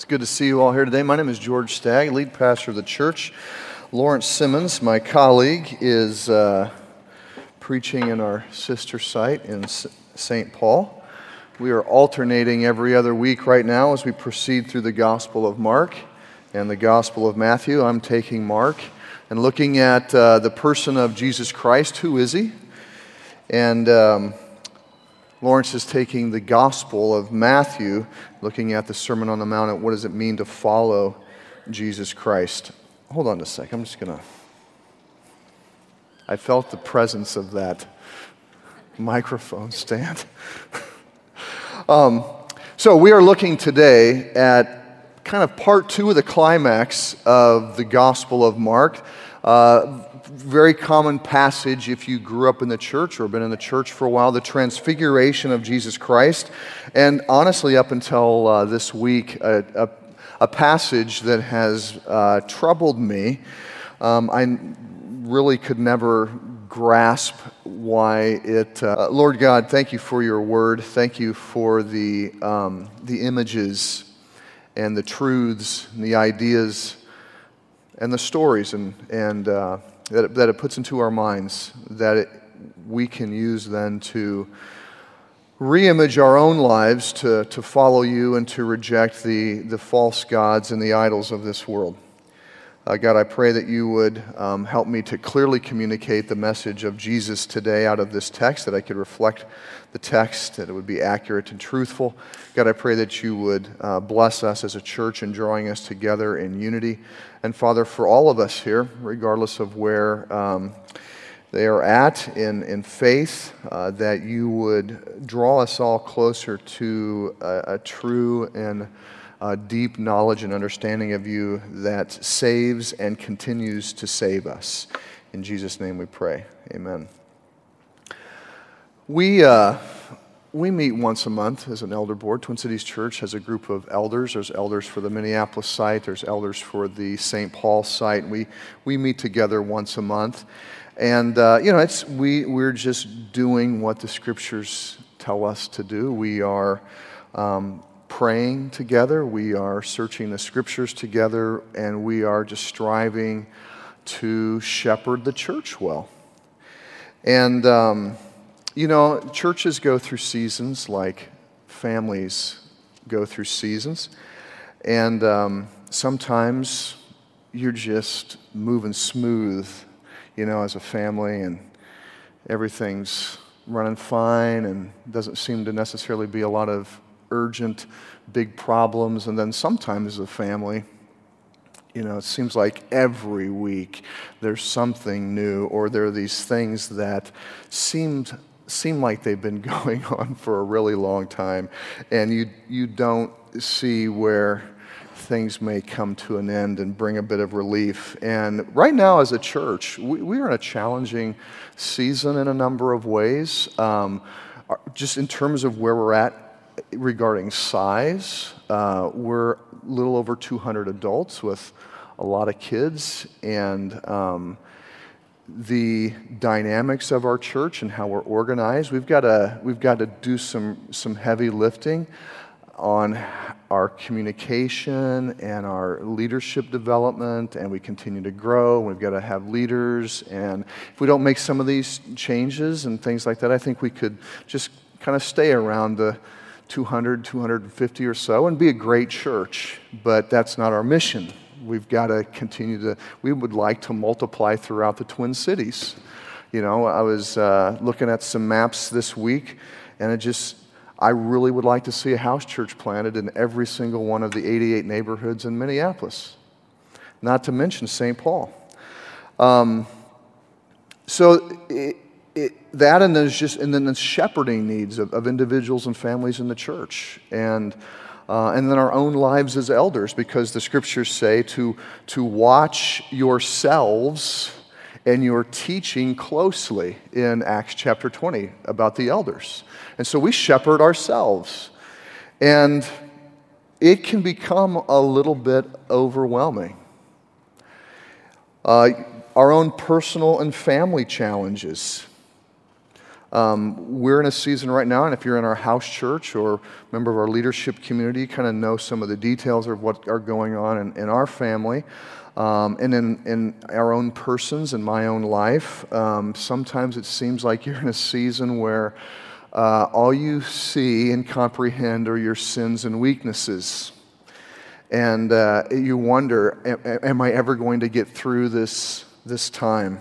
It's good to see you all here today. My name is George Stagg, lead pastor of the church. Lawrence Simmons, my colleague, is uh, preaching in our sister site in St. Paul. We are alternating every other week right now as we proceed through the Gospel of Mark and the Gospel of Matthew. I'm taking Mark and looking at uh, the person of Jesus Christ. Who is he? And um, Lawrence is taking the Gospel of Matthew, looking at the Sermon on the Mount, and what does it mean to follow Jesus Christ. Hold on a sec. I'm just going to. I felt the presence of that microphone stand. um, so, we are looking today at kind of part two of the climax of the Gospel of Mark. Uh, very common passage if you grew up in the church or been in the church for a while the transfiguration of Jesus Christ. And honestly, up until uh, this week, a, a, a, passage that has uh, troubled me. Um, I really could never grasp why it. Uh, Lord God, thank you for your word. Thank you for the, um, the images and the truths and the ideas and the stories and, and uh, that, it, that it puts into our minds that it, we can use then to reimage our own lives to, to follow you and to reject the, the false gods and the idols of this world. Uh, God, I pray that you would um, help me to clearly communicate the message of Jesus today out of this text, that I could reflect the text, that it would be accurate and truthful. God, I pray that you would uh, bless us as a church in drawing us together in unity. And Father, for all of us here, regardless of where um, they are at in, in faith, uh, that you would draw us all closer to a, a true and uh, deep knowledge and understanding of you that saves and continues to save us. In Jesus' name we pray. Amen. We, uh, we meet once a month as an elder board. Twin Cities Church has a group of elders. There's elders for the Minneapolis site, there's elders for the St. Paul site. We, we meet together once a month. And, uh, you know, it's, we, we're just doing what the scriptures tell us to do. We are um, praying together, we are searching the scriptures together, and we are just striving to shepherd the church well. And, um, you know, churches go through seasons like families go through seasons. And um, sometimes you're just moving smooth, you know, as a family, and everything's running fine and doesn't seem to necessarily be a lot of urgent, big problems. And then sometimes a family, you know, it seems like every week there's something new, or there are these things that seemed seem like they've been going on for a really long time, and you you don't see where things may come to an end and bring a bit of relief. And right now, as a church, we, we are in a challenging season in a number of ways. Um, just in terms of where we're at regarding size, uh, we're a little over 200 adults with a lot of kids, and um, the dynamics of our church and how we're organized, we've got to, we've got to do some, some heavy lifting on our communication and our leadership development, and we continue to grow. We've got to have leaders, and if we don't make some of these changes and things like that, I think we could just kind of stay around the 200, 250 or so and be a great church, but that's not our mission. We've got to continue to, we would like to multiply throughout the Twin Cities. You know, I was uh, looking at some maps this week, and it just, I really would like to see a house church planted in every single one of the 88 neighborhoods in Minneapolis, not to mention St. Paul. Um, so, it, it, that and just and then the shepherding needs of, of individuals and families in the church. And uh, and then our own lives as elders because the scriptures say to to watch yourselves and your teaching closely in acts chapter 20 about the elders. And so we shepherd ourselves. And it can become a little bit overwhelming. Uh, our own personal and family challenges Um, we're in a season right now, and if you're in our house church or member of our leadership community, kind of know some of the details of what are going on in, in our family. Um, and in, in our own persons, in my own life, um, sometimes it seems like you're in a season where uh, all you see and comprehend are your sins and weaknesses. And uh, you wonder, am I ever going to get through this, this time?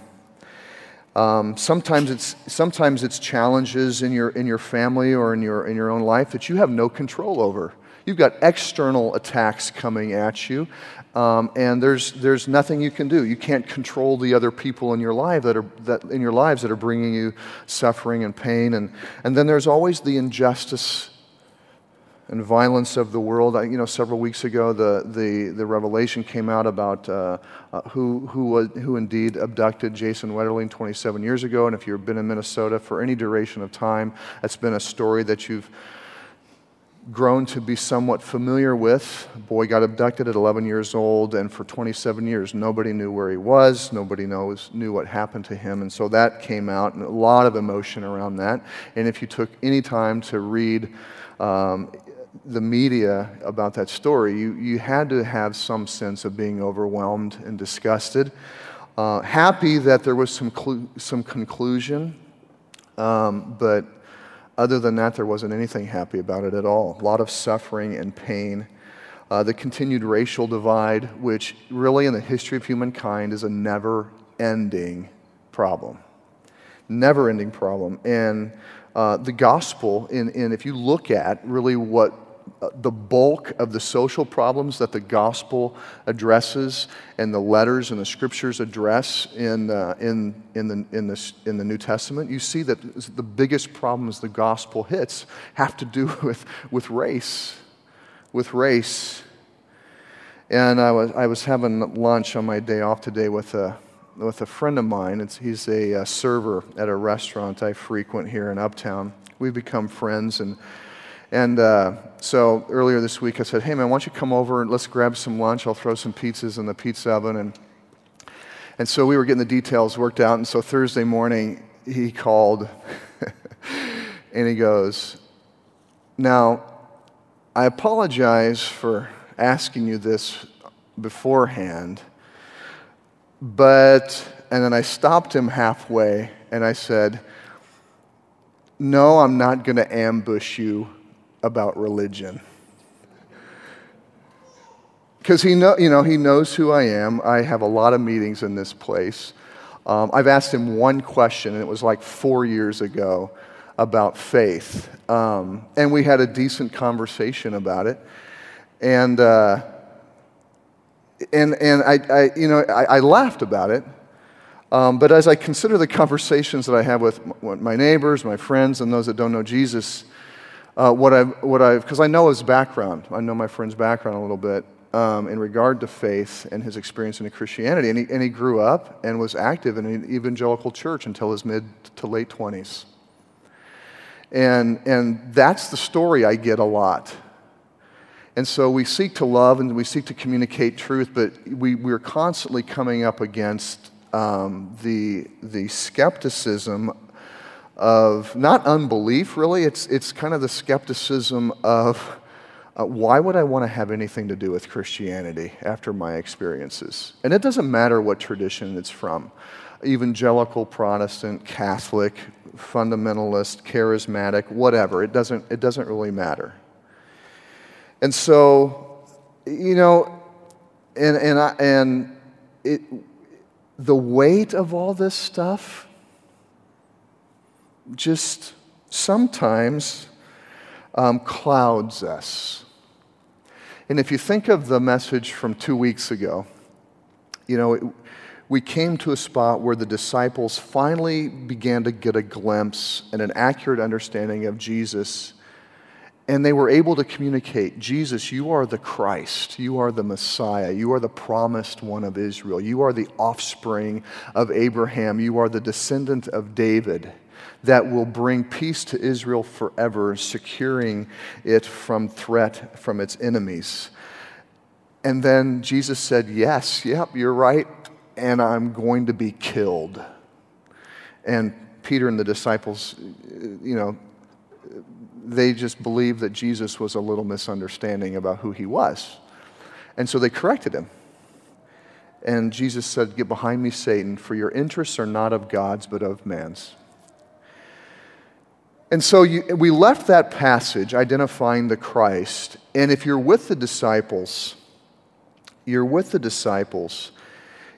Um, sometimes, it's, sometimes it's challenges in your, in your family or in your, in your own life that you have no control over. You've got external attacks coming at you, um, and there's, there's nothing you can do. You can't control the other people in your life that are that, in your lives that are bringing you suffering and pain. And, and then there's always the injustice and violence of the world. I, you know, several weeks ago, the, the, the revelation came out about uh, uh, who, who, who indeed abducted Jacob Wetterling 27 years ago. And if you've been in Minnesota for any duration of time, that's been a story that you've grown to be somewhat familiar with. A boy got abducted at 11 years old, and for 27 years, nobody knew where he was. Nobody knows, knew what happened to him. And so that came out, and a lot of emotion around that. And if you took any time to read um, the media about that story, you, you had to have some sense of being overwhelmed and disgusted. Uh, happy that there was some, clu- some conclusion, um, but other than that, there wasn't anything happy about it at all. A lot of suffering and pain. Uh, the continued racial divide, which really in the history of humankind is a never ending problem. Never ending problem. And uh, the gospel, in, in, if you look at really what uh, the bulk of the social problems that the gospel addresses and the letters and the scriptures address in, uh, in, in, the, in, this, in the New Testament, you see that the biggest problems the gospel hits have to do with, with race. With race. And I was, I was having lunch on my day off today with a, with a friend of mine. It's, he's a, a server at a restaurant I frequent here in Uptown. We've become friends, and and uh, so earlier this week, I said, hey, man, why don't you come over and let's grab some lunch? I'll throw some pizzas in the pizza oven. And, and so we were getting the details worked out. And so Thursday morning, he called and he goes, Now, I apologize for asking you this beforehand, but, and then I stopped him halfway and I said, No, I'm not going to ambush you about religion. Because he, know, you know, he knows who I am. I have a lot of meetings in this place. Um, I've asked him one question, and it was like four years ago about faith. Um, and we had a decent conversation about it. And, uh, and, and I, I, you know, I, I laughed about it. Um, but as I consider the conversations that I have with my neighbors, my friends, and those that don't know Jesus, uh, what I've, what I've, because I know his background, I know my friend's background a little bit um, in regard to faith and his experience in Christianity. And he, and he grew up and was active in an evangelical church until his mid to late 20s. And, and that's the story I get a lot. And so we seek to love and we seek to communicate truth, but we, we're constantly coming up against um, the, the skepticism of not unbelief, really, it's, it's kind of the skepticism of uh, why would I want to have anything to do with Christianity after my experiences? And it doesn't matter what tradition it's from evangelical, Protestant, Catholic, fundamentalist, charismatic, whatever. It doesn't, it doesn't really matter. And so, you know, and, and, I, and it, the weight of all this stuff just sometimes um, clouds us. And if you think of the message from two weeks ago, you know, it, we came to a spot where the disciples finally began to get a glimpse and an accurate understanding of Jesus. And they were able to communicate Jesus, you are the Christ. You are the Messiah. You are the promised one of Israel. You are the offspring of Abraham. You are the descendant of David that will bring peace to Israel forever, securing it from threat from its enemies. And then Jesus said, Yes, yep, you're right, and I'm going to be killed. And Peter and the disciples, you know, they just believed that Jesus was a little misunderstanding about who he was. And so they corrected him. And Jesus said, Get behind me, Satan, for your interests are not of God's, but of man's. And so you, we left that passage identifying the Christ. And if you're with the disciples, you're with the disciples,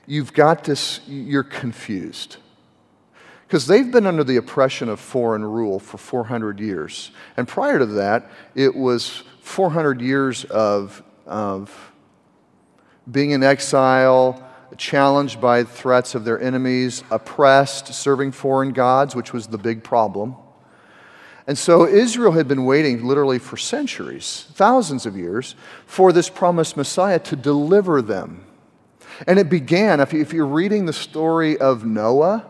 you've got this, you're confused. Because they've been under the oppression of foreign rule for 400 years. And prior to that, it was 400 years of, of being in exile, challenged by threats of their enemies, oppressed, serving foreign gods, which was the big problem. And so Israel had been waiting literally for centuries, thousands of years, for this promised Messiah to deliver them. And it began, if you're reading the story of Noah,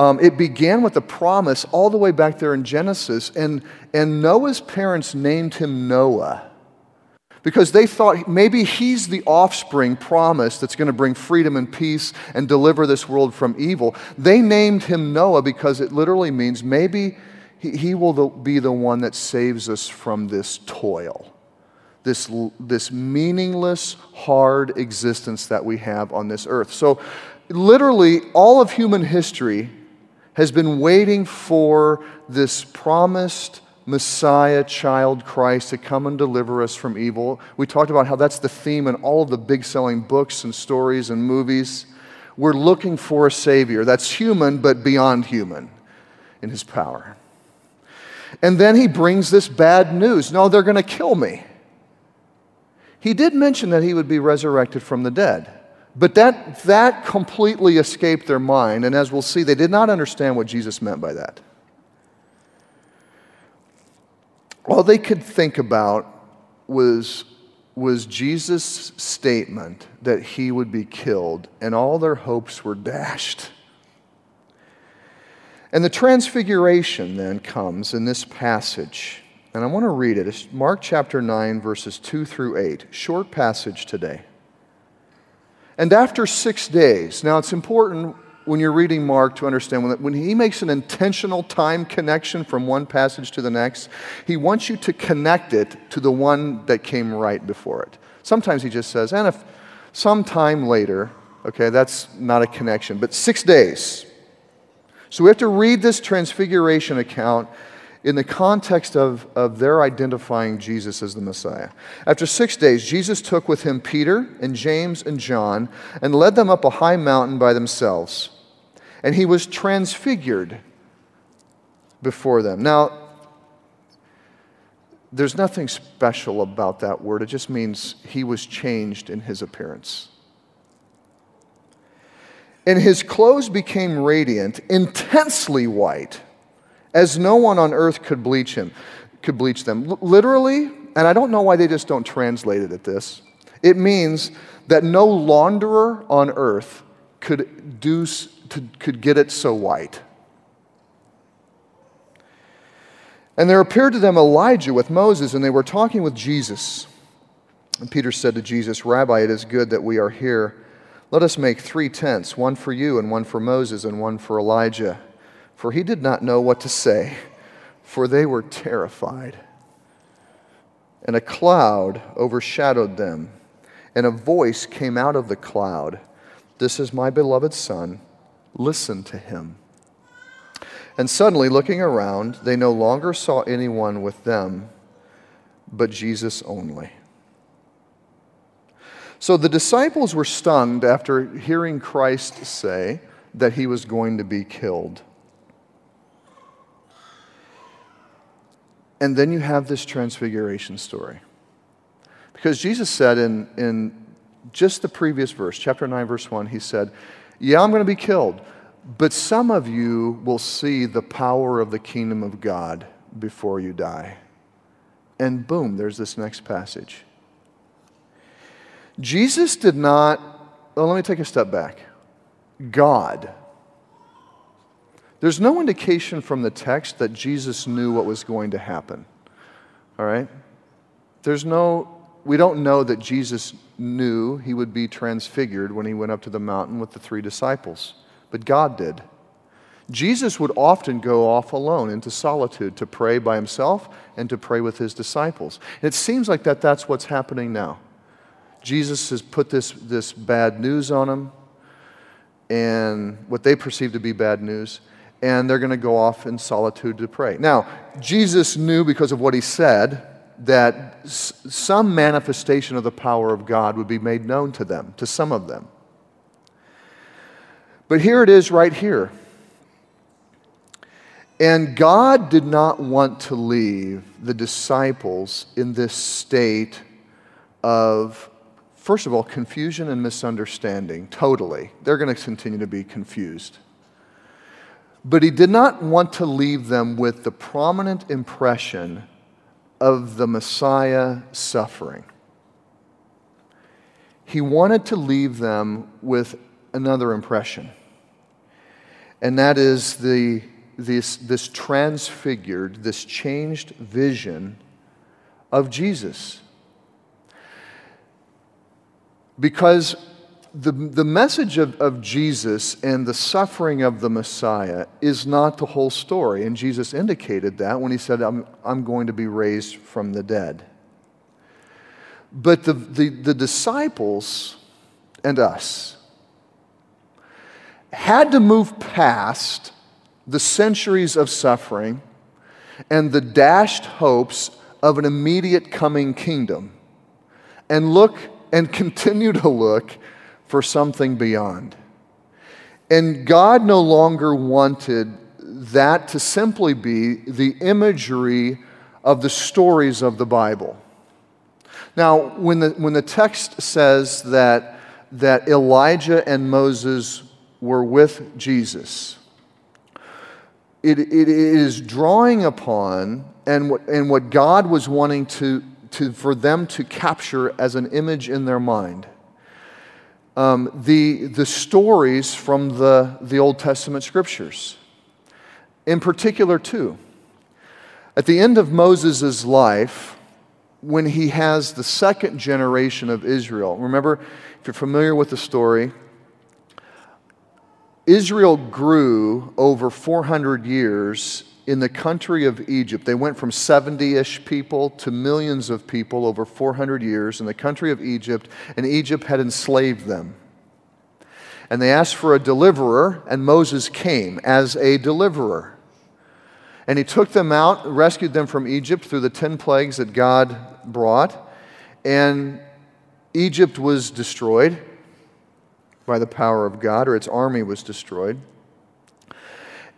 um, it began with a promise all the way back there in Genesis. And, and Noah's parents named him Noah because they thought maybe he's the offspring promised that's going to bring freedom and peace and deliver this world from evil. They named him Noah because it literally means maybe he, he will be the one that saves us from this toil, this, this meaningless, hard existence that we have on this earth. So, literally, all of human history has been waiting for this promised Messiah, child Christ, to come and deliver us from evil. We talked about how that's the theme in all of the big selling books and stories and movies. We're looking for a Savior that's human, but beyond human in his power. And then he brings this bad news no, they're going to kill me. He did mention that he would be resurrected from the dead. But that, that completely escaped their mind. And as we'll see, they did not understand what Jesus meant by that. all they could think about was, was Jesus' statement that he would be killed, and all their hopes were dashed. And the transfiguration then comes in this passage. And I want to read it. It's Mark chapter 9, verses 2 through 8. Short passage today. And after six days, now it's important when you're reading Mark to understand when, when he makes an intentional time connection from one passage to the next, he wants you to connect it to the one that came right before it. Sometimes he just says, and if sometime later, okay, that's not a connection, but six days. So we have to read this transfiguration account in the context of, of their identifying Jesus as the Messiah. After six days, Jesus took with him Peter and James and John and led them up a high mountain by themselves. And he was transfigured before them. Now, there's nothing special about that word, it just means he was changed in his appearance. And his clothes became radiant, intensely white as no one on earth could bleach him, could bleach them. L- literally, and I don't know why they just don't translate it at this. It means that no launderer on earth could do to, could get it so white. And there appeared to them Elijah with Moses, and they were talking with Jesus. And Peter said to Jesus, Rabbi, it is good that we are here. Let us make three tents one for you, and one for Moses, and one for Elijah for he did not know what to say, for they were terrified. And a cloud overshadowed them, and a voice came out of the cloud This is my beloved Son, listen to him. And suddenly, looking around, they no longer saw anyone with them, but Jesus only. So the disciples were stunned after hearing Christ say that he was going to be killed. And then you have this transfiguration story. Because Jesus said in, in just the previous verse, chapter 9, verse 1, he said, Yeah, I'm going to be killed, but some of you will see the power of the kingdom of God before you die. And boom, there's this next passage. Jesus did not, well, let me take a step back. God there's no indication from the text that Jesus knew what was going to happen. All right? There's no, we don't know that Jesus knew he would be transfigured when he went up to the mountain with the three disciples, but God did. Jesus would often go off alone into solitude to pray by himself and to pray with his disciples. It seems like that that's what's happening now. Jesus has put this, this bad news on them, and what they perceive to be bad news, and they're going to go off in solitude to pray. Now, Jesus knew because of what he said that s- some manifestation of the power of God would be made known to them, to some of them. But here it is right here. And God did not want to leave the disciples in this state of, first of all, confusion and misunderstanding, totally. They're going to continue to be confused. But he did not want to leave them with the prominent impression of the Messiah suffering. He wanted to leave them with another impression, and that is the this, this transfigured, this changed vision of Jesus. Because the, the message of, of Jesus and the suffering of the Messiah is not the whole story. And Jesus indicated that when he said, I'm, I'm going to be raised from the dead. But the, the, the disciples and us had to move past the centuries of suffering and the dashed hopes of an immediate coming kingdom and look and continue to look for something beyond. And God no longer wanted that to simply be the imagery of the stories of the Bible. Now, when the, when the text says that, that Elijah and Moses were with Jesus, it, it is drawing upon and what, and what God was wanting to, to, for them to capture as an image in their mind. Um, the, the stories from the, the Old Testament scriptures. In particular, too, at the end of Moses' life, when he has the second generation of Israel, remember, if you're familiar with the story, Israel grew over 400 years in the country of Egypt. They went from 70 ish people to millions of people over 400 years in the country of Egypt, and Egypt had enslaved them. And they asked for a deliverer, and Moses came as a deliverer. And he took them out, rescued them from Egypt through the 10 plagues that God brought, and Egypt was destroyed by the power of God, or its army was destroyed.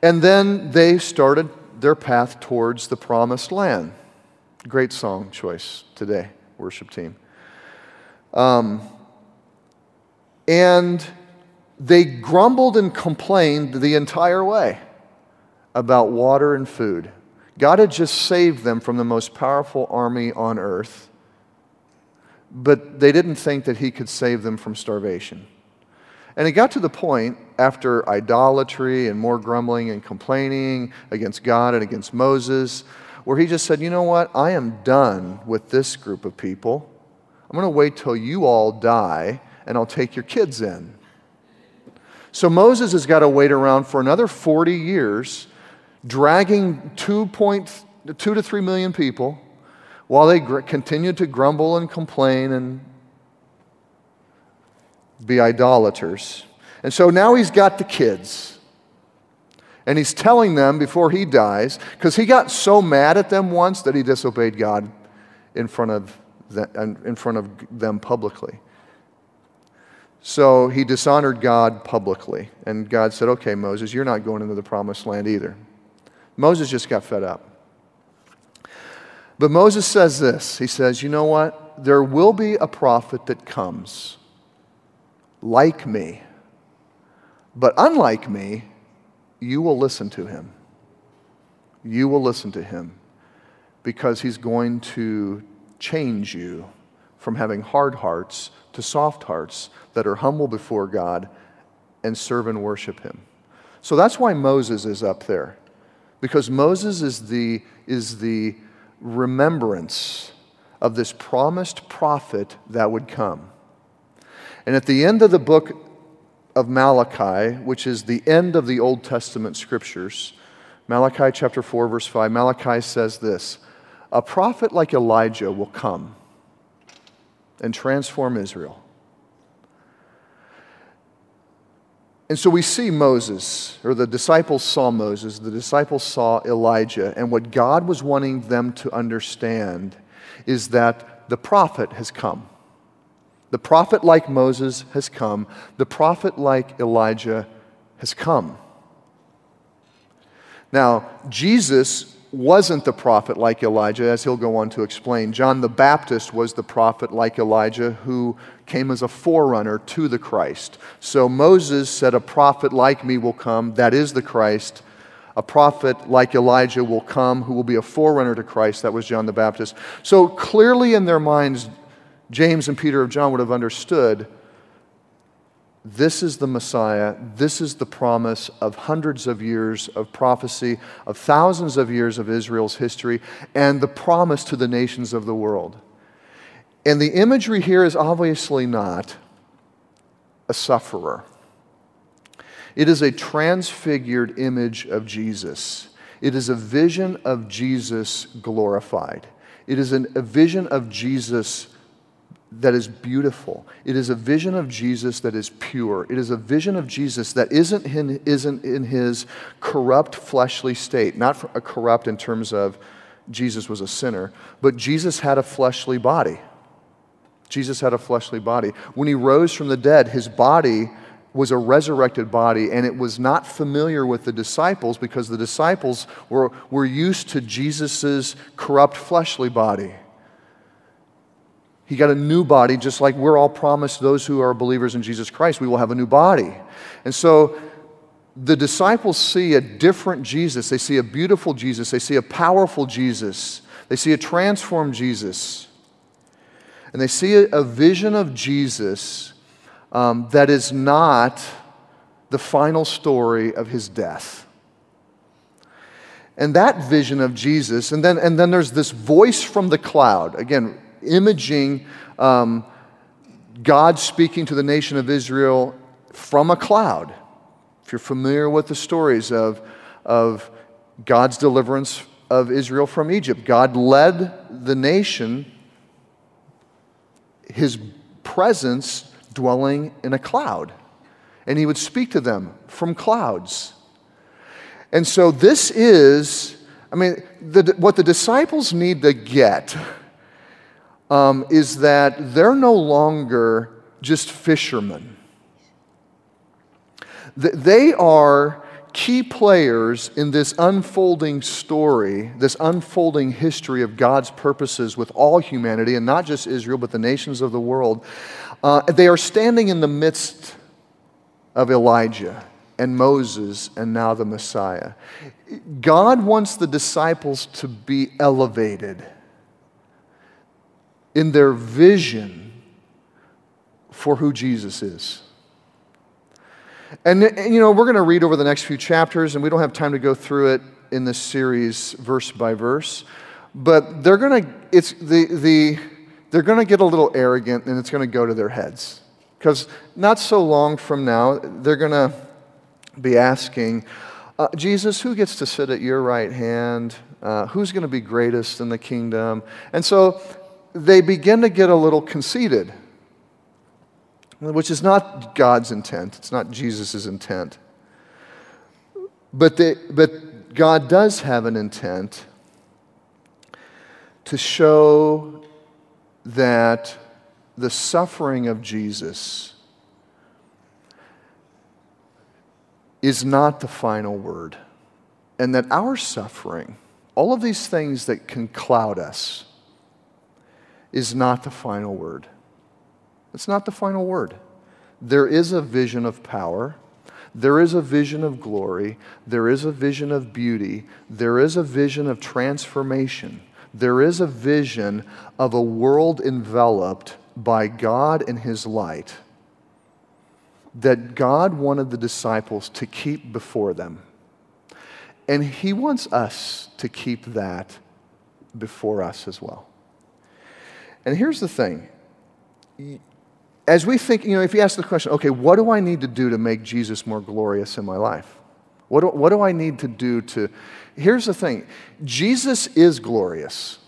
And then they started their path towards the promised land. Great song choice today, worship team. Um, and they grumbled and complained the entire way about water and food. God had just saved them from the most powerful army on earth, but they didn't think that He could save them from starvation. And it got to the point after idolatry and more grumbling and complaining against God and against Moses, where he just said, You know what? I am done with this group of people. I'm going to wait till you all die and I'll take your kids in. So Moses has got to wait around for another 40 years, dragging 2.2 to 3 million people while they gr- continue to grumble and complain and be idolaters. And so now he's got the kids. And he's telling them before he dies, because he got so mad at them once that he disobeyed God in front of, the, in front of them publicly. So he dishonored God publicly. And God said, Okay, Moses, you're not going into the promised land either. Moses just got fed up. But Moses says this He says, You know what? There will be a prophet that comes like me. But unlike me, you will listen to him. You will listen to him because he's going to change you from having hard hearts to soft hearts that are humble before God and serve and worship him. So that's why Moses is up there. Because Moses is the, is the remembrance of this promised prophet that would come. And at the end of the book of Malachi, which is the end of the Old Testament scriptures, Malachi chapter 4, verse 5, Malachi says this A prophet like Elijah will come and transform Israel. And so we see Moses, or the disciples saw Moses, the disciples saw Elijah, and what God was wanting them to understand is that the prophet has come. The prophet like Moses has come, the prophet like Elijah has come. Now, Jesus wasn't the prophet like Elijah, as he'll go on to explain. John the Baptist was the prophet like Elijah who came as a forerunner to the Christ. So Moses said, A prophet like me will come, that is the Christ. A prophet like Elijah will come who will be a forerunner to Christ. That was John the Baptist. So clearly in their minds, James and Peter of John would have understood this is the Messiah. This is the promise of hundreds of years of prophecy, of thousands of years of Israel's history, and the promise to the nations of the world. And the imagery here is obviously not a sufferer, it is a transfigured image of Jesus. It is a vision of Jesus glorified. It is an, a vision of Jesus that is beautiful. It is a vision of Jesus that is pure. It is a vision of Jesus that isn't in, isn't in his corrupt fleshly state, not a uh, corrupt in terms of Jesus was a sinner, but Jesus had a fleshly body. Jesus had a fleshly body. When he rose from the dead, his body was a resurrected body, and it was not familiar with the disciples because the disciples were, were used to Jesus' corrupt fleshly body. He got a new body, just like we're all promised those who are believers in Jesus Christ, we will have a new body. And so the disciples see a different Jesus. They see a beautiful Jesus. They see a powerful Jesus. They see a transformed Jesus. And they see a, a vision of Jesus um, that is not the final story of his death. And that vision of Jesus, and then, and then there's this voice from the cloud. Again, imaging um, God speaking to the nation of Israel from a cloud. If you're familiar with the stories of, of God's deliverance of Israel from Egypt, God led the nation, his presence dwelling in a cloud. And he would speak to them from clouds. And so, this is, I mean, the, what the disciples need to get um, is that they're no longer just fishermen. They are key players in this unfolding story, this unfolding history of God's purposes with all humanity, and not just Israel, but the nations of the world. Uh, they are standing in the midst of Elijah and Moses and now the Messiah. God wants the disciples to be elevated in their vision for who Jesus is. And, you know, we're going to read over the next few chapters, and we don't have time to go through it in this series verse by verse. But they're going to, it's the, the, they're going to get a little arrogant, and it's going to go to their heads. Because not so long from now, they're going to be asking, uh, Jesus, who gets to sit at your right hand? Uh, who's going to be greatest in the kingdom? And so they begin to get a little conceited, which is not God's intent. It's not Jesus' intent. But, they, but God does have an intent to show that the suffering of Jesus is not the final word, and that our suffering, all of these things that can cloud us, is not the final word. It's not the final word. There is a vision of power. There is a vision of glory. There is a vision of beauty. There is a vision of transformation. There is a vision of a world enveloped by God and His light that God wanted the disciples to keep before them. And He wants us to keep that before us as well. And here's the thing as we think, you know, if you ask the question, okay, what do I need to do to make Jesus more glorious in my life? What do, what do I need to do to. Here's the thing Jesus is glorious.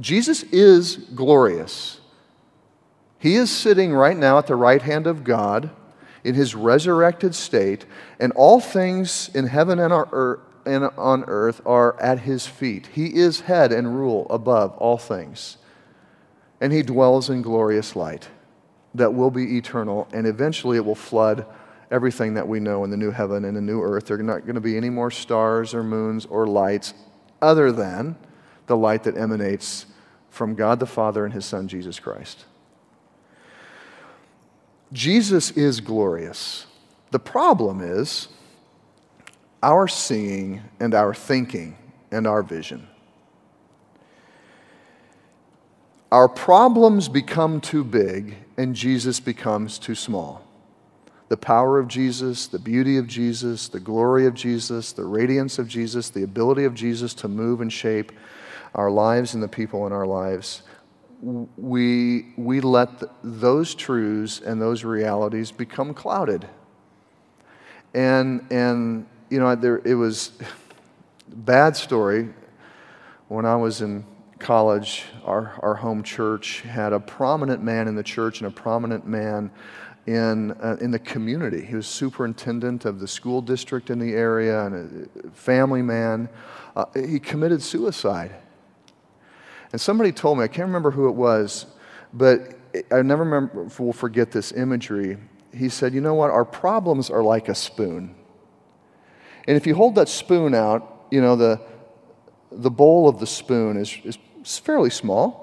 Jesus is glorious. He is sitting right now at the right hand of God in his resurrected state, and all things in heaven and on earth are at his feet. He is head and rule above all things. And he dwells in glorious light that will be eternal, and eventually it will flood everything that we know in the new heaven and the new earth. There are not going to be any more stars or moons or lights other than the light that emanates from God the Father and his Son, Jesus Christ. Jesus is glorious. The problem is our seeing and our thinking and our vision. Our problems become too big and Jesus becomes too small. The power of Jesus, the beauty of Jesus, the glory of Jesus, the radiance of Jesus, the ability of Jesus to move and shape our lives and the people in our lives, we, we let those truths and those realities become clouded. And, and you know, there, it was bad story when I was in college, our, our home church had a prominent man in the church and a prominent man in, uh, in the community. He was superintendent of the school district in the area and a family man. Uh, he committed suicide. And somebody told me, I can't remember who it was, but I never remember, will forget this imagery. He said, You know what? Our problems are like a spoon. And if you hold that spoon out, you know, the, the bowl of the spoon is, is fairly small.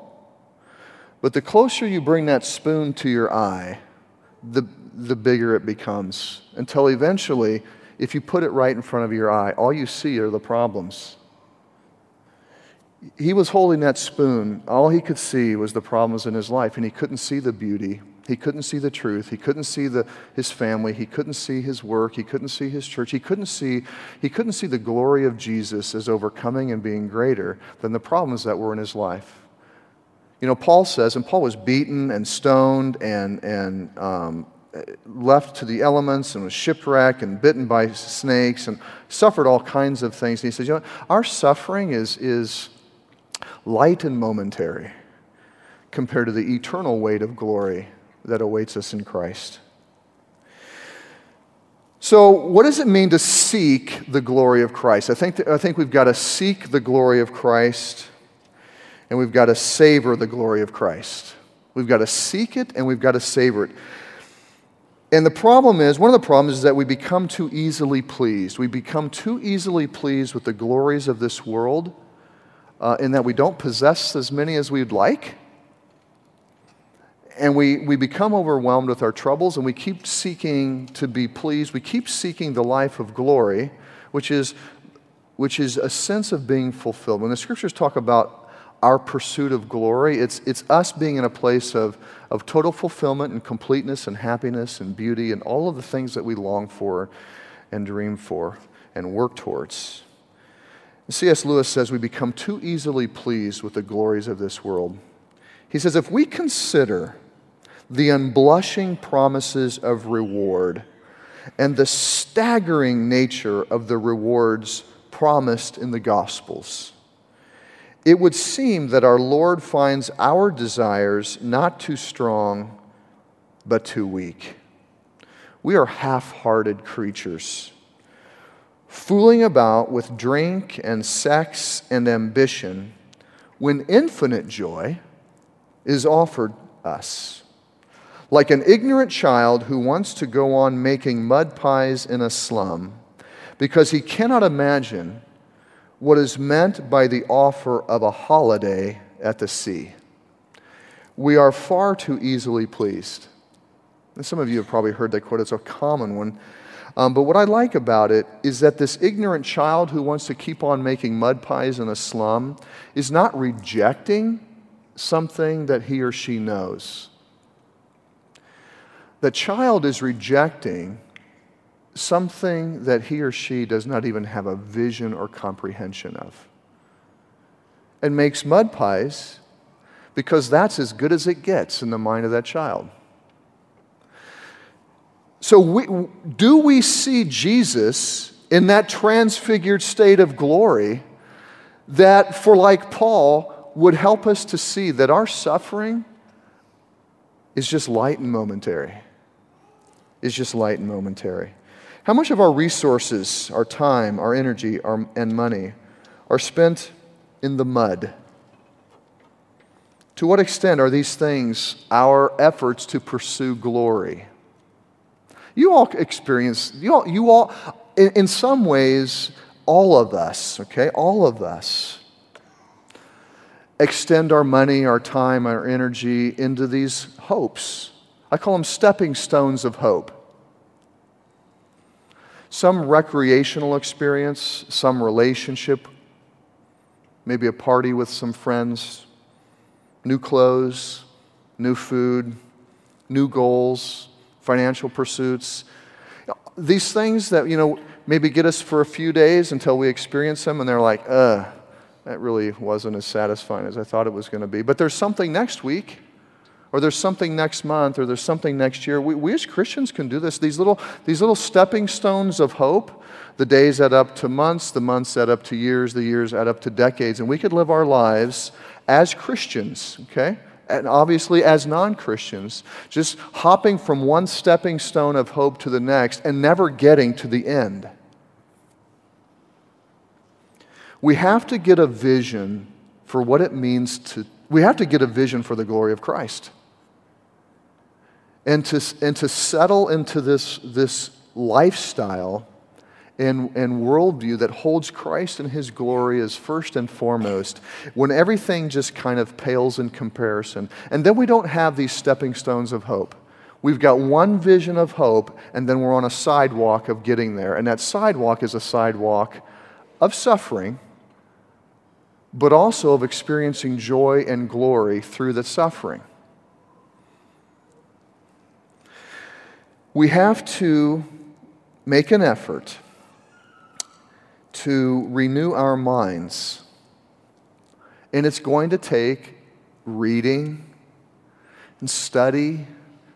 But the closer you bring that spoon to your eye, the, the bigger it becomes. Until eventually, if you put it right in front of your eye, all you see are the problems. He was holding that spoon. All he could see was the problems in his life, and he couldn't see the beauty he couldn't see the truth. He couldn't see the, his family. He couldn't see his work. He couldn't see his church. He couldn't see, he couldn't see the glory of Jesus as overcoming and being greater than the problems that were in his life. You know, Paul says, and Paul was beaten and stoned and, and um, left to the elements and was shipwrecked and bitten by snakes and suffered all kinds of things. And he says, you know, our suffering is, is light and momentary compared to the eternal weight of glory that awaits us in Christ. So, what does it mean to seek the glory of Christ? I think, I think we've got to seek the glory of Christ and we've got to savor the glory of Christ. We've got to seek it and we've got to savor it. And the problem is, one of the problems is that we become too easily pleased. We become too easily pleased with the glories of this world uh, in that we don't possess as many as we'd like and we, we become overwhelmed with our troubles and we keep seeking to be pleased. We keep seeking the life of glory, which is, which is a sense of being fulfilled. When the scriptures talk about our pursuit of glory, it's, it's us being in a place of, of total fulfillment and completeness and happiness and beauty and all of the things that we long for and dream for and work towards. C.S. Lewis says we become too easily pleased with the glories of this world. He says, if we consider the unblushing promises of reward and the staggering nature of the rewards promised in the Gospels, it would seem that our Lord finds our desires not too strong, but too weak. We are half hearted creatures, fooling about with drink and sex and ambition when infinite joy is offered us. Like an ignorant child who wants to go on making mud pies in a slum because he cannot imagine what is meant by the offer of a holiday at the sea. We are far too easily pleased. And some of you have probably heard that quote, it's a common one. Um, but what I like about it is that this ignorant child who wants to keep on making mud pies in a slum is not rejecting something that he or she knows. The child is rejecting something that he or she does not even have a vision or comprehension of and makes mud pies because that's as good as it gets in the mind of that child. So, we, do we see Jesus in that transfigured state of glory that, for like Paul, would help us to see that our suffering is just light and momentary? Is just light and momentary. How much of our resources, our time, our energy, our, and money are spent in the mud? To what extent are these things our efforts to pursue glory? You all experience, you all, you all in, in some ways, all of us, okay, all of us extend our money, our time, our energy into these hopes. I call them stepping stones of hope. Some recreational experience, some relationship, maybe a party with some friends, new clothes, new food, new goals, financial pursuits. These things that, you know, maybe get us for a few days until we experience them and they're like, uh, that really wasn't as satisfying as I thought it was going to be. But there's something next week, or there's something next month, or there's something next year. We, we as Christians can do this. These little, these little stepping stones of hope, the days add up to months, the months add up to years, the years add up to decades, and we could live our lives as Christians, okay? and obviously as non Christians, just hopping from one stepping stone of hope to the next and never getting to the end. We have to get a vision for what it means to, we have to get a vision for the glory of Christ. And to, and to settle into this, this lifestyle and, and worldview that holds Christ and his glory as first and foremost when everything just kind of pales in comparison. And then we don't have these stepping stones of hope. We've got one vision of hope, and then we're on a sidewalk of getting there. And that sidewalk is a sidewalk of suffering, but also of experiencing joy and glory through the suffering. We have to make an effort to renew our minds. And it's going to take reading and study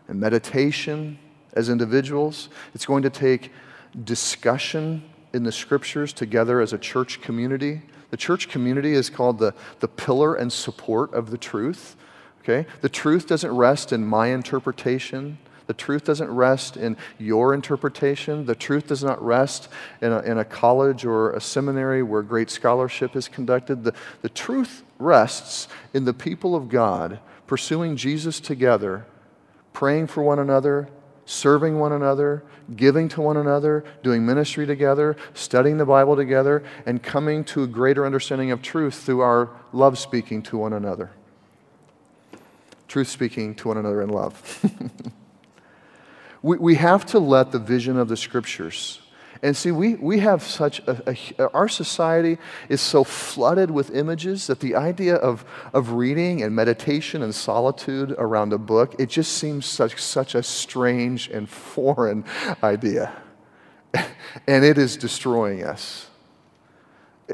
and meditation as individuals. It's going to take discussion in the scriptures together as a church community. The church community is called the, the pillar and support of the truth. Okay? The truth doesn't rest in my interpretation. The truth doesn't rest in your interpretation. The truth does not rest in a, in a college or a seminary where great scholarship is conducted. The, the truth rests in the people of God pursuing Jesus together, praying for one another, serving one another, giving to one another, doing ministry together, studying the Bible together, and coming to a greater understanding of truth through our love speaking to one another. Truth speaking to one another in love. We, we have to let the vision of the scriptures. And see, we, we have such a, a, our society is so flooded with images that the idea of, of reading and meditation and solitude around a book, it just seems such, such a strange and foreign idea. and it is destroying us.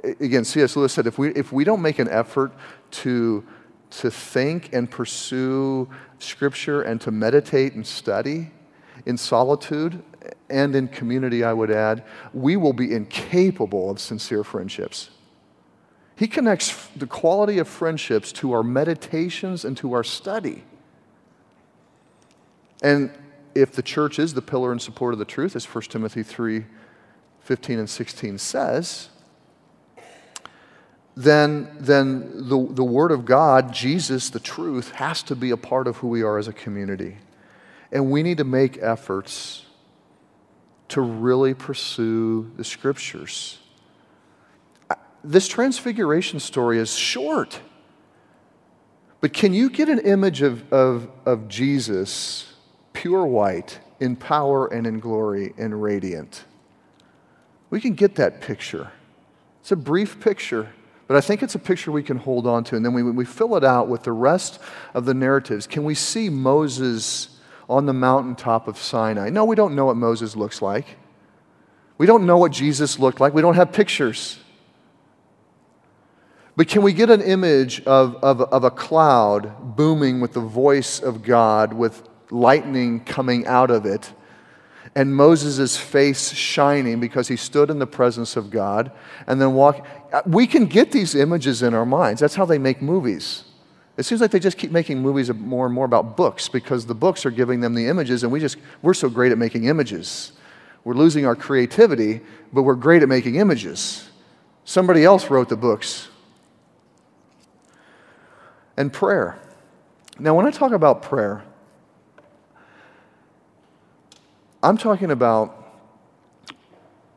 Again, C.S. Lewis said if we, if we don't make an effort to, to think and pursue Scripture and to meditate and study, in solitude and in community, I would add, we will be incapable of sincere friendships. He connects the quality of friendships to our meditations and to our study. And if the church is the pillar and support of the truth, as 1 Timothy 3 15 and 16 says, then, then the, the Word of God, Jesus, the truth, has to be a part of who we are as a community. And we need to make efforts to really pursue the scriptures. This transfiguration story is short. But can you get an image of, of, of Jesus, pure white, in power and in glory and radiant? We can get that picture. It's a brief picture, but I think it's a picture we can hold on to. And then we, we fill it out with the rest of the narratives. Can we see Moses' on the mountaintop of Sinai. No, we don't know what Moses looks like. We don't know what Jesus looked like. We don't have pictures. But can we get an image of, of, of a cloud booming with the voice of God, with lightning coming out of it? and Moses' face shining because he stood in the presence of God and then walk. We can get these images in our minds. That's how they make movies. It seems like they just keep making movies more and more about books because the books are giving them the images, and we just, we're so great at making images. We're losing our creativity, but we're great at making images. Somebody else wrote the books. And prayer. Now, when I talk about prayer, I'm talking about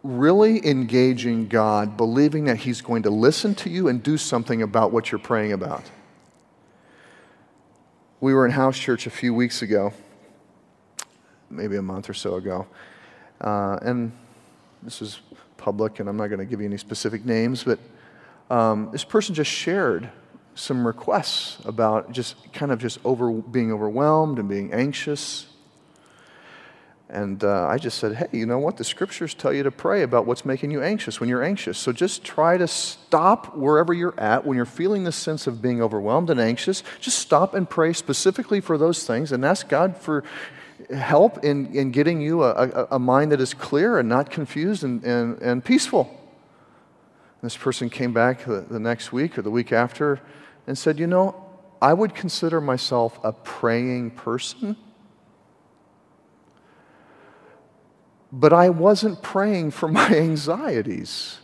really engaging God, believing that He's going to listen to you and do something about what you're praying about. We were in house church a few weeks ago, maybe a month or so ago, uh, and this is public, and I'm not going to give you any specific names, but um, this person just shared some requests about just kind of just over being overwhelmed and being anxious and uh, I just said, hey, you know what? The scriptures tell you to pray about what's making you anxious when you're anxious. So just try to stop wherever you're at when you're feeling the sense of being overwhelmed and anxious. Just stop and pray specifically for those things and ask God for help in, in getting you a, a, a mind that is clear and not confused and, and, and peaceful. And this person came back the, the next week or the week after and said, you know, I would consider myself a praying person but I wasn't praying for my anxieties.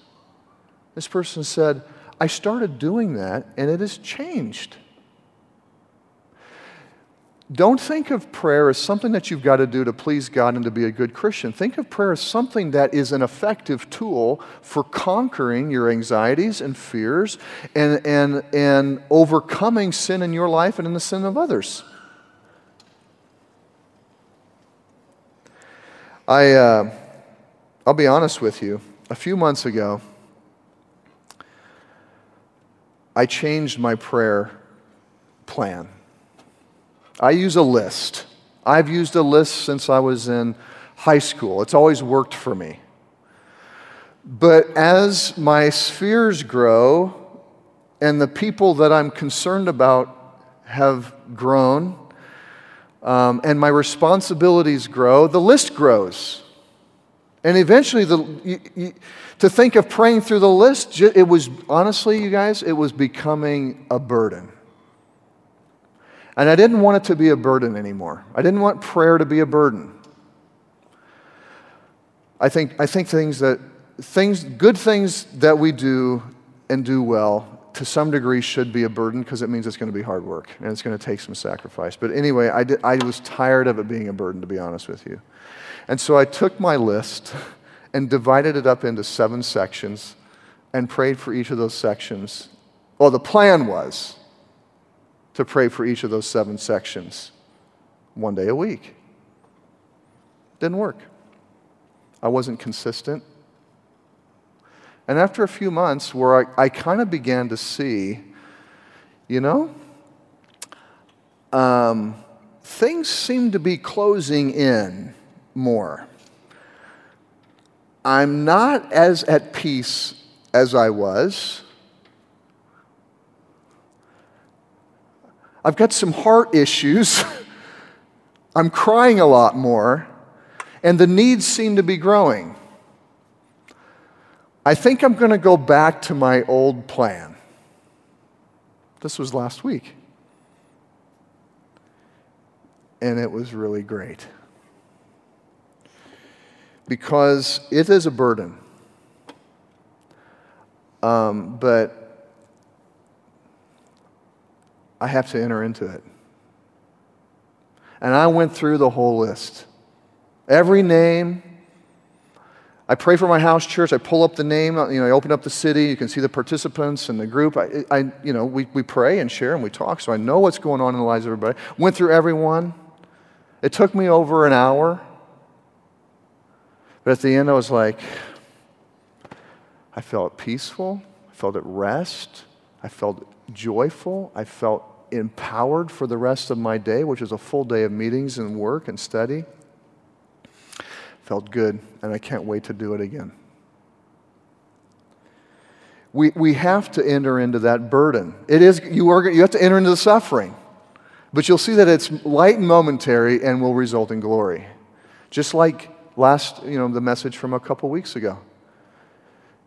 This person said, I started doing that and it has changed. Don't think of prayer as something that you've got to do to please God and to be a good Christian. Think of prayer as something that is an effective tool for conquering your anxieties and fears and, and, and overcoming sin in your life and in the sin of others. I, uh, I'll be honest with you. A few months ago, I changed my prayer plan. I use a list. I've used a list since I was in high school. It's always worked for me. But as my spheres grow and the people that I'm concerned about have grown, um, and my responsibilities grow, the list grows. And eventually, the, you, you, to think of praying through the list, it was honestly, you guys, it was becoming a burden. And I didn't want it to be a burden anymore. I didn't want prayer to be a burden. I think, I think things that, things, good things that we do and do well to some degree should be a burden because it means it's going to be hard work and it's going to take some sacrifice. But anyway, I, did, I was tired of it being a burden, to be honest with you. And so I took my list and divided it up into seven sections and prayed for each of those sections. Well, the plan was to pray for each of those seven sections one day a week. Didn't work. I wasn't consistent. And after a few months, where I, I kind of began to see, you know, um, things seem to be closing in more. I'm not as at peace as I was. I've got some heart issues. I'm crying a lot more, and the needs seem to be growing. I think I'm going to go back to my old plan. This was last week. And it was really great. Because it is a burden. Um, but I have to enter into it. And I went through the whole list. Every name, I pray for my house church. I pull up the name, uh, you know, I open up the city. You can see the participants and the group. I, I, you know, we, we pray and share and we talk, so I know what's going on in the lives of everybody. Went through everyone. It took me over an hour. But at the end, I was like, I felt peaceful. I felt at rest. I felt joyful. I felt empowered for the rest of my day, which is a full day of meetings and work and study. Felt good, and I can't wait to do it again. We, we have to enter into that burden. It is, you, are, you have to enter into the suffering. But you'll see that it's light and momentary and will result in glory. Just like last, you know, the message from a couple weeks ago.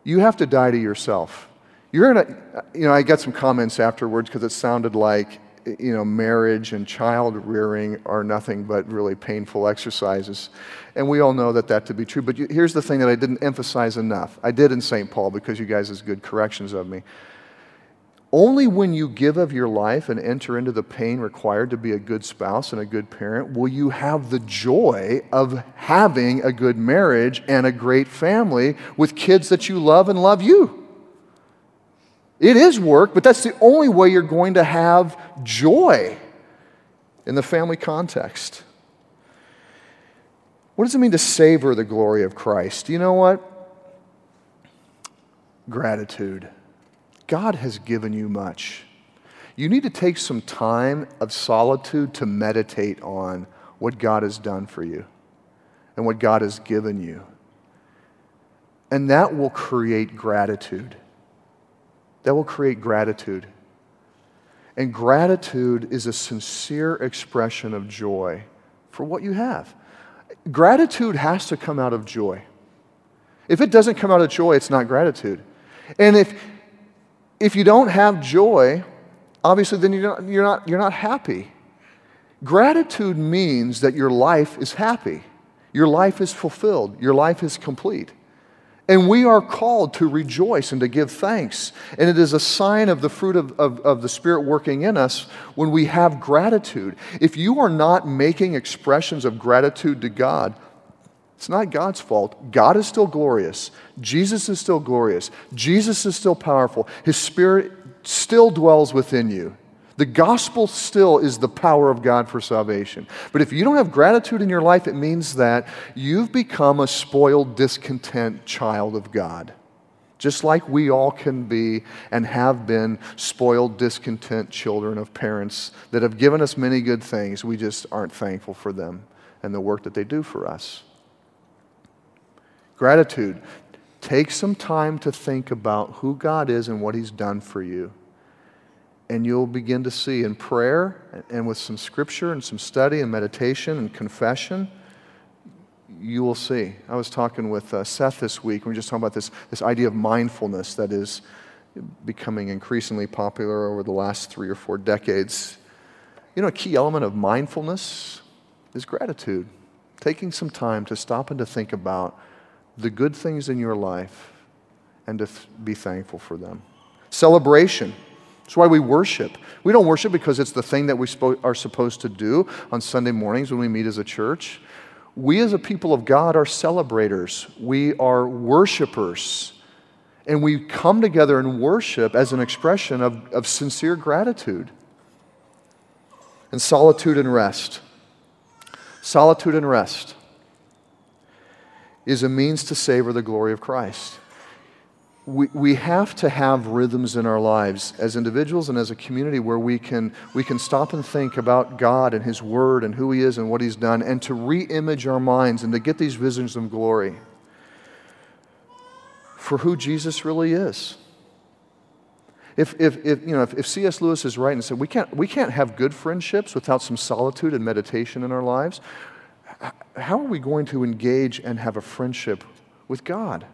You have to die to yourself. You're in a, you know, I got some comments afterwards because it sounded like, you know, marriage and child rearing are nothing but really painful exercises. And we all know that that to be true. But you, here's the thing that I didn't emphasize enough. I did in St. Paul because you guys is good corrections of me. Only when you give of your life and enter into the pain required to be a good spouse and a good parent will you have the joy of having a good marriage and a great family with kids that you love and love you. It is work, but that's the only way you're going to have joy in the family context. What does it mean to savor the glory of Christ? You know what? Gratitude. God has given you much. You need to take some time of solitude to meditate on what God has done for you and what God has given you. And that will create gratitude that will create gratitude. And gratitude is a sincere expression of joy for what you have. Gratitude has to come out of joy. If it doesn't come out of joy, it's not gratitude. And if, if you don't have joy, obviously then you're not, you're, not, you're not happy. Gratitude means that your life is happy, your life is fulfilled, your life is complete. And we are called to rejoice and to give thanks. And it is a sign of the fruit of, of, of, the Spirit working in us when we have gratitude. If you are not making expressions of gratitude to God, it's not God's fault. God is still glorious. Jesus is still glorious. Jesus is still powerful. His Spirit still dwells within you. The gospel still is the power of God for salvation. But if you don't have gratitude in your life, it means that you've become a spoiled, discontent child of God. Just like we all can be and have been spoiled, discontent children of parents that have given us many good things, we just aren't thankful for them and the work that they do for us. Gratitude. Take some time to think about who God is and what He's done for you and you'll begin to see in prayer and with some scripture and some study and meditation and confession, you will see. I was talking with uh, Seth this week. We were just talking about this, this idea of mindfulness that is becoming increasingly popular over the last three or four decades. You know, a key element of mindfulness is gratitude. Taking some time to stop and to think about the good things in your life and to th- be thankful for them. Celebration. That's why we worship. We don't worship because it's the thing that we are supposed to do on Sunday mornings when we meet as a church. We, as a people of God, are celebrators, we are worshipers. And we come together and worship as an expression of, of sincere gratitude. And solitude and rest. Solitude and rest is a means to savor the glory of Christ we, we have to have rhythms in our lives as individuals and as a community where we can, we can stop and think about God and His Word and who He is and what He's done and to re image our minds and to get these visions of glory for who Jesus really is. If, if, if, you know, if, if C.S. Lewis is right and said we can't, we can't have good friendships without some solitude and meditation in our lives, how are we going to engage and have a friendship with God?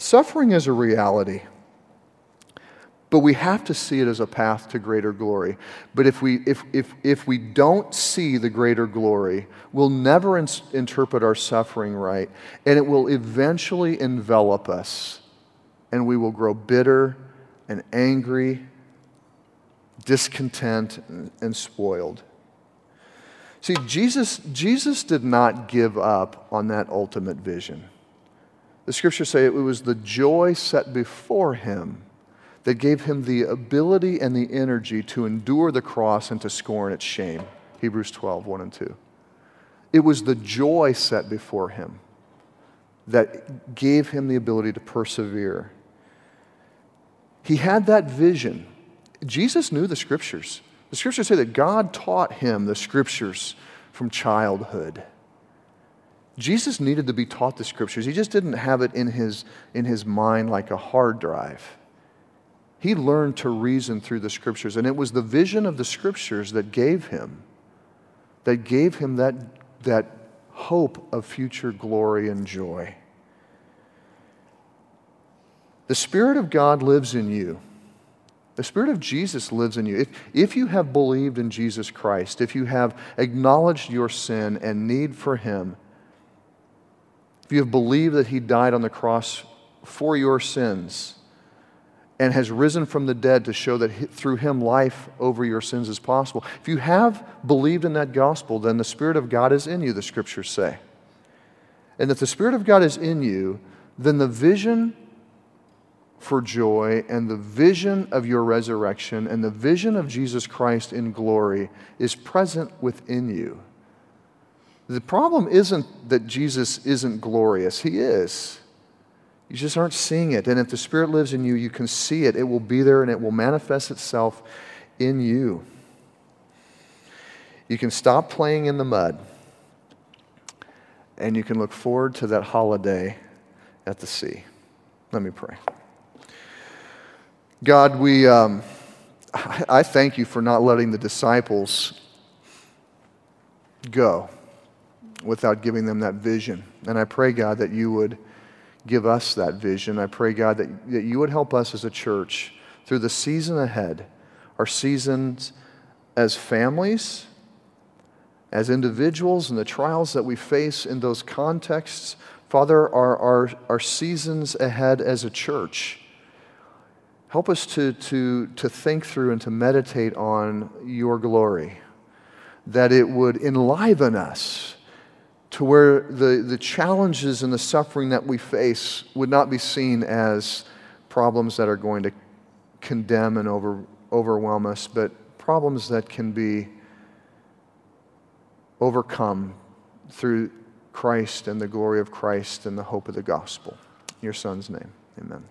Suffering is a reality, but we have to see it as a path to greater glory. But if we, if, if, if we don't see the greater glory, we'll never in, interpret our suffering right, and it will eventually envelop us, and we will grow bitter and angry, discontent, and, and spoiled. See, Jesus, Jesus did not give up on that ultimate vision. The scriptures say it was the joy set before him that gave him the ability and the energy to endure the cross and to scorn its shame. Hebrews 12, 1 and 2. It was the joy set before him that gave him the ability to persevere. He had that vision. Jesus knew the scriptures. The scriptures say that God taught him the scriptures from childhood. Jesus needed to be taught the scriptures. He just didn't have it in his, in his mind like a hard drive. He learned to reason through the scriptures, and it was the vision of the scriptures that gave him, that gave him that that hope of future glory and joy. The Spirit of God lives in you. The Spirit of Jesus lives in you. If, if you have believed in Jesus Christ, if you have acknowledged your sin and need for Him, if you have believed that He died on the cross for your sins and has risen from the dead to show that through Him life over your sins is possible, if you have believed in that gospel, then the Spirit of God is in you, the scriptures say. And if the Spirit of God is in you, then the vision for joy and the vision of your resurrection and the vision of Jesus Christ in glory is present within you. The problem isn't that Jesus isn't glorious, He is. You just aren't seeing it. And if the Spirit lives in you, you can see it. It will be there and it will manifest itself in you. You can stop playing in the mud and you can look forward to that holiday at the sea. Let me pray. God, we, um, I thank you for not letting the disciples go without giving them that vision. And I pray, God, that you would give us that vision. I pray, God, that, that you would help us as a church through the season ahead, our seasons as families, as individuals, and the trials that we face in those contexts. Father, our, our, our seasons ahead as a church Help us to, to, to think through and to meditate on your glory, that it would enliven us to where the, the challenges and the suffering that we face would not be seen as problems that are going to condemn and over, overwhelm us, but problems that can be overcome through Christ and the glory of Christ and the hope of the gospel. In your Son's name, amen.